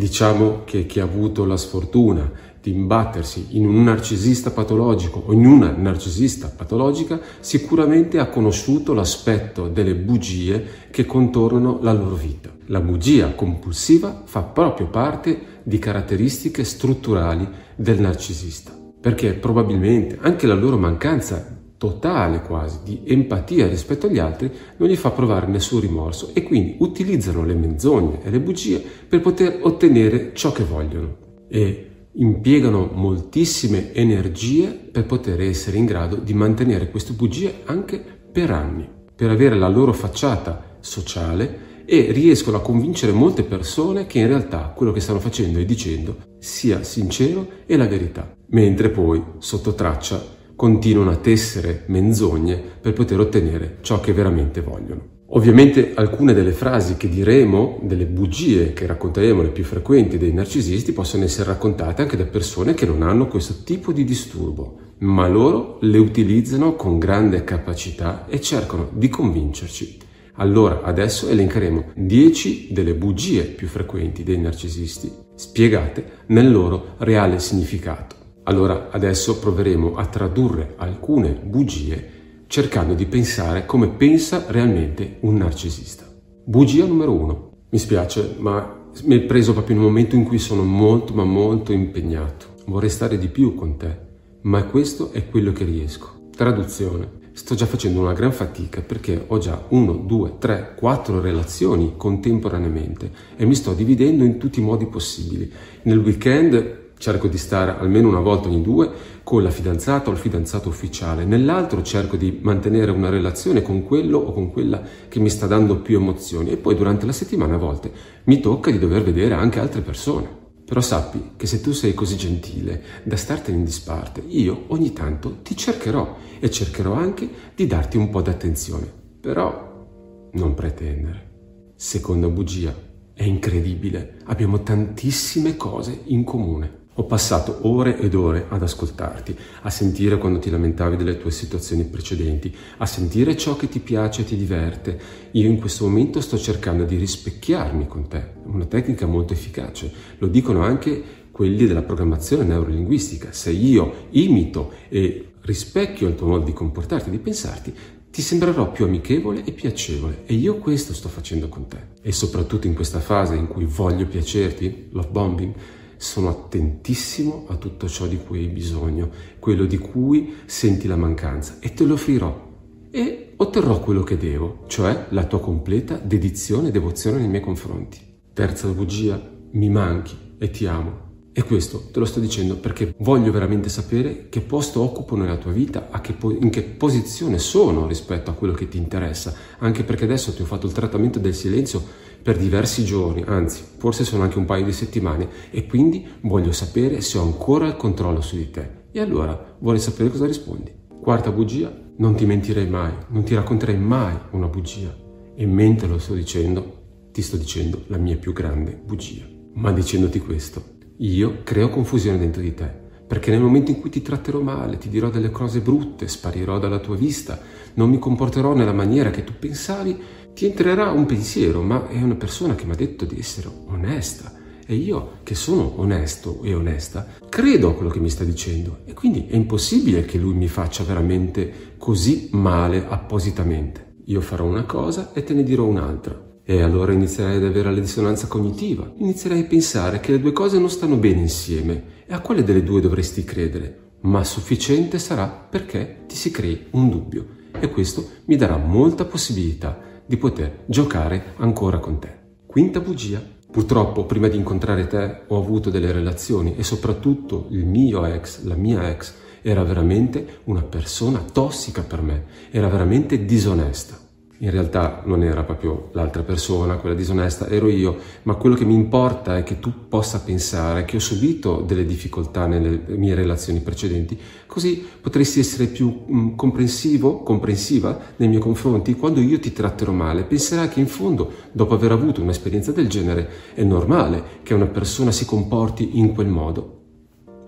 Diciamo che chi ha avuto la sfortuna di imbattersi in un narcisista patologico o in una narcisista patologica sicuramente ha conosciuto l'aspetto delle bugie che contornano la loro vita. La bugia compulsiva fa proprio parte di caratteristiche strutturali del narcisista, perché probabilmente anche la loro mancanza totale quasi di empatia rispetto agli altri non gli fa provare nessun rimorso e quindi utilizzano le menzogne e le bugie per poter ottenere ciò che vogliono e impiegano moltissime energie per poter essere in grado di mantenere queste bugie anche per anni, per avere la loro facciata sociale e riescono a convincere molte persone che in realtà quello che stanno facendo e dicendo sia sincero e la verità, mentre poi sotto traccia continuano a tessere menzogne per poter ottenere ciò che veramente vogliono. Ovviamente alcune delle frasi che diremo, delle bugie che racconteremo, le più frequenti dei narcisisti, possono essere raccontate anche da persone che non hanno questo tipo di disturbo, ma loro le utilizzano con grande capacità e cercano di convincerci. Allora adesso elencheremo 10 delle bugie più frequenti dei narcisisti, spiegate nel loro reale significato. Allora adesso proveremo a tradurre alcune bugie cercando di pensare come pensa realmente un narcisista. Bugia numero uno. Mi spiace, ma mi hai preso proprio in un momento in cui sono molto ma molto impegnato. Vorrei stare di più con te, ma questo è quello che riesco. Traduzione. Sto già facendo una gran fatica perché ho già uno, due, tre, quattro relazioni contemporaneamente e mi sto dividendo in tutti i modi possibili. Nel weekend cerco di stare almeno una volta ogni due con la fidanzata o il fidanzato ufficiale, nell'altro cerco di mantenere una relazione con quello o con quella che mi sta dando più emozioni e poi durante la settimana a volte mi tocca di dover vedere anche altre persone. Però sappi che se tu sei così gentile da startene in disparte, io ogni tanto ti cercherò e cercherò anche di darti un po' d'attenzione. Però non pretendere. Seconda bugia, è incredibile, abbiamo tantissime cose in comune. Ho passato ore ed ore ad ascoltarti, a sentire quando ti lamentavi delle tue situazioni precedenti, a sentire ciò che ti piace e ti diverte. Io in questo momento sto cercando di rispecchiarmi con te, una tecnica molto efficace. Lo dicono anche quelli della programmazione neurolinguistica. Se io imito e rispecchio il tuo modo di comportarti, di pensarti, ti sembrerò più amichevole e piacevole e io questo sto facendo con te. E soprattutto in questa fase in cui voglio piacerti, love bombing, sono attentissimo a tutto ciò di cui hai bisogno, quello di cui senti la mancanza e te lo offrirò e otterrò quello che devo, cioè la tua completa dedizione e devozione nei miei confronti. Terza bugia, mi manchi e ti amo. E questo te lo sto dicendo perché voglio veramente sapere che posto occupo nella tua vita, che po- in che posizione sono rispetto a quello che ti interessa, anche perché adesso ti ho fatto il trattamento del silenzio per diversi giorni, anzi forse sono anche un paio di settimane e quindi voglio sapere se ho ancora il controllo su di te. E allora vorrei sapere cosa rispondi. Quarta bugia, non ti mentirei mai, non ti racconterei mai una bugia. E mentre lo sto dicendo, ti sto dicendo la mia più grande bugia. Ma dicendoti questo, io creo confusione dentro di te. Perché nel momento in cui ti tratterò male, ti dirò delle cose brutte, sparirò dalla tua vista, non mi comporterò nella maniera che tu pensavi, ti entrerà un pensiero, ma è una persona che mi ha detto di essere onesta. E io, che sono onesto e onesta, credo a quello che mi sta dicendo. E quindi è impossibile che lui mi faccia veramente così male appositamente. Io farò una cosa e te ne dirò un'altra. E allora inizierai ad avere la dissonanza cognitiva. Inizierai a pensare che le due cose non stanno bene insieme. E a quale delle due dovresti credere? Ma sufficiente sarà perché ti si crei un dubbio. E questo mi darà molta possibilità di poter giocare ancora con te. Quinta bugia. Purtroppo prima di incontrare te ho avuto delle relazioni e soprattutto il mio ex, la mia ex, era veramente una persona tossica per me, era veramente disonesta in realtà non era proprio l'altra persona, quella disonesta, ero io, ma quello che mi importa è che tu possa pensare che ho subito delle difficoltà nelle mie relazioni precedenti, così potresti essere più mh, comprensivo, comprensiva nei miei confronti. Quando io ti tratterò male, penserai che in fondo, dopo aver avuto un'esperienza del genere, è normale che una persona si comporti in quel modo.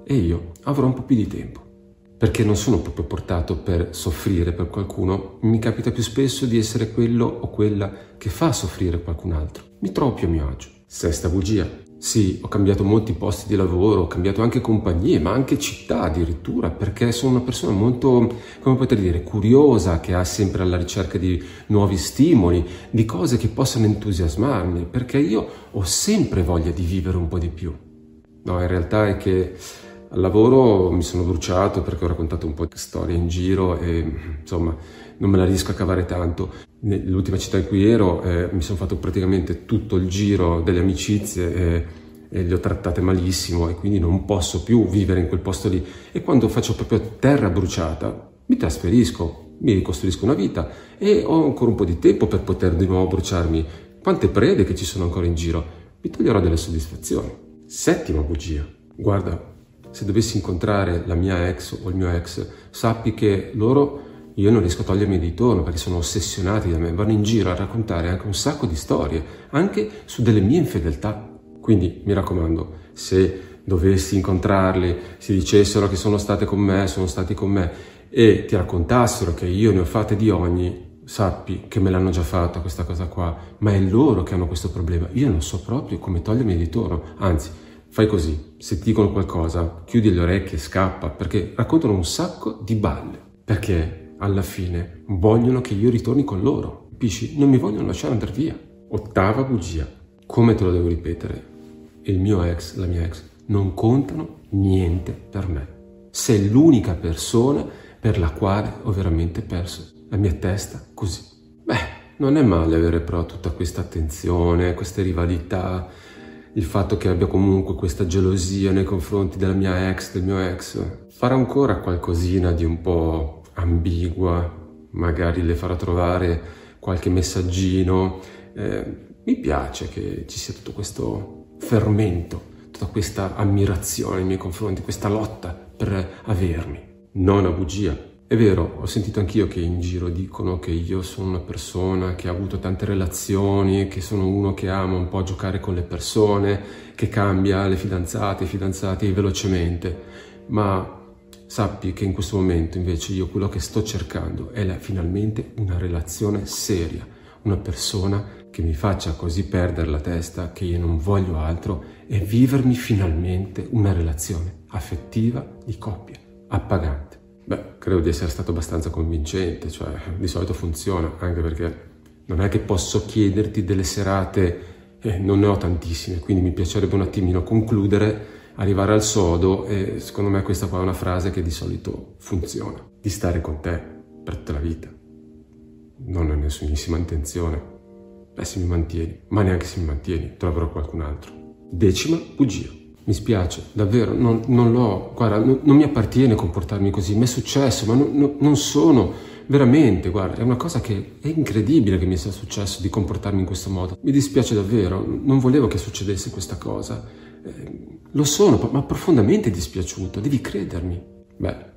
E io avrò un po' più di tempo perché non sono proprio portato per soffrire per qualcuno, mi capita più spesso di essere quello o quella che fa soffrire qualcun altro. Mi trovo più a mio agio. Sesta bugia. Sì, ho cambiato molti posti di lavoro, ho cambiato anche compagnie, ma anche città addirittura, perché sono una persona molto, come potrei dire, curiosa, che ha sempre alla ricerca di nuovi stimoli, di cose che possano entusiasmarmi, perché io ho sempre voglia di vivere un po' di più. No, in realtà è che al lavoro mi sono bruciato perché ho raccontato un po' di storie in giro e insomma non me la riesco a cavare tanto. Nell'ultima città in cui ero eh, mi sono fatto praticamente tutto il giro delle amicizie e, e le ho trattate malissimo e quindi non posso più vivere in quel posto lì. E quando faccio proprio terra bruciata mi trasferisco, mi ricostruisco una vita e ho ancora un po' di tempo per poter di nuovo bruciarmi. Quante prede che ci sono ancora in giro, mi toglierò delle soddisfazioni. Settima bugia. Guarda, se dovessi incontrare la mia ex o il mio ex, sappi che loro io non riesco a togliermi di torno perché sono ossessionati da me, vanno in giro a raccontare anche un sacco di storie, anche su delle mie infedeltà. Quindi mi raccomando, se dovessi incontrarli, si dicessero che sono state con me, sono stati con me e ti raccontassero che io ne ho fatte di ogni, sappi che me l'hanno già fatta questa cosa qua, ma è loro che hanno questo problema. Io non so proprio come togliermi di torno, anzi, fai così, se ti dicono qualcosa, chiudi le orecchie scappa, perché raccontano un sacco di balle. Perché alla fine vogliono che io ritorni con loro. Capisci? Non mi vogliono lasciare andare via. Ottava bugia. Come te lo devo ripetere? Il mio ex, la mia ex, non contano niente per me. Sei l'unica persona per la quale ho veramente perso la mia testa così. Beh, non è male avere però tutta questa attenzione, queste rivalità, il fatto che abbia comunque questa gelosia nei confronti della mia ex, del mio ex. Farà ancora qualcosina di un po' ambigua, magari le farò trovare qualche messaggino. Eh, mi piace che ci sia tutto questo fermento, tutta questa ammirazione nei miei confronti, questa lotta per avermi. Non una bugia. È vero, ho sentito anch'io che in giro dicono che io sono una persona che ha avuto tante relazioni, che sono uno che ama un po' giocare con le persone, che cambia le fidanzate, i fidanzati velocemente, ma Sappi che in questo momento invece io quello che sto cercando è la, finalmente una relazione seria, una persona che mi faccia così perdere la testa che io non voglio altro e vivermi finalmente una relazione affettiva di coppia, appagante. Beh, credo di essere stato abbastanza convincente, cioè di solito funziona, anche perché non è che posso chiederti delle serate, eh, non ne ho tantissime, quindi mi piacerebbe un attimino concludere arrivare al sodo e secondo me questa qua è una frase che di solito funziona, di stare con te per tutta la vita. Non ho nessunissima intenzione. Beh, se mi mantieni, ma neanche se mi mantieni, troverò qualcun altro. Decima bugia. Mi spiace, davvero, non, non l'ho, guarda, non, non, mi appartiene comportarmi così, mi è successo, ma non, non sono, veramente, guarda, è una cosa che è incredibile che mi sia successo di comportarmi in questo modo. Mi dispiace davvero, non volevo che succedesse questa cosa. Eh, lo sono, ma profondamente dispiaciuto, devi credermi. Beh,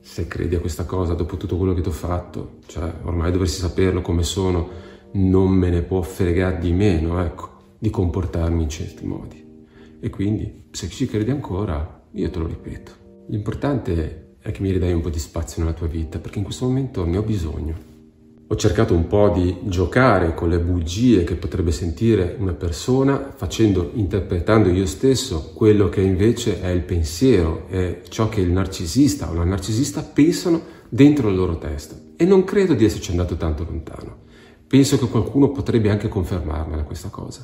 se credi a questa cosa dopo tutto quello che ti ho fatto, cioè ormai dovresti saperlo come sono, non me ne può fregare di meno, ecco, di comportarmi in certi modi. E quindi, se ci credi ancora, io te lo ripeto. L'importante è che mi ridai un po' di spazio nella tua vita, perché in questo momento ne ho bisogno. Ho cercato un po' di giocare con le bugie che potrebbe sentire una persona facendo, interpretando io stesso quello che invece è il pensiero, è ciò che il narcisista o la narcisista pensano dentro la loro testa. E non credo di esserci andato tanto lontano. Penso che qualcuno potrebbe anche confermarmela questa cosa.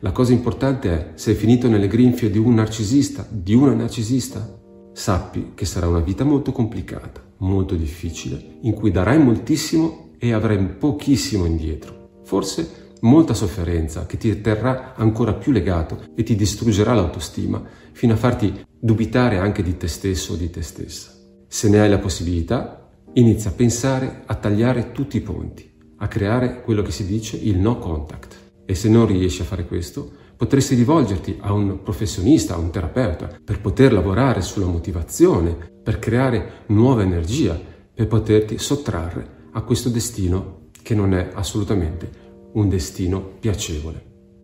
La cosa importante è, sei finito nelle grinfie di un narcisista, di una narcisista, sappi che sarà una vita molto complicata, molto difficile, in cui darai moltissimo e avrai pochissimo indietro. Forse molta sofferenza che ti terrà ancora più legato e ti distruggerà l'autostima fino a farti dubitare anche di te stesso o di te stessa. Se ne hai la possibilità, inizia a pensare a tagliare tutti i ponti, a creare quello che si dice il no contact. E se non riesci a fare questo, potresti rivolgerti a un professionista, a un terapeuta, per poter lavorare sulla motivazione, per creare nuova energia, per poterti sottrarre a questo destino che non è assolutamente un destino piacevole.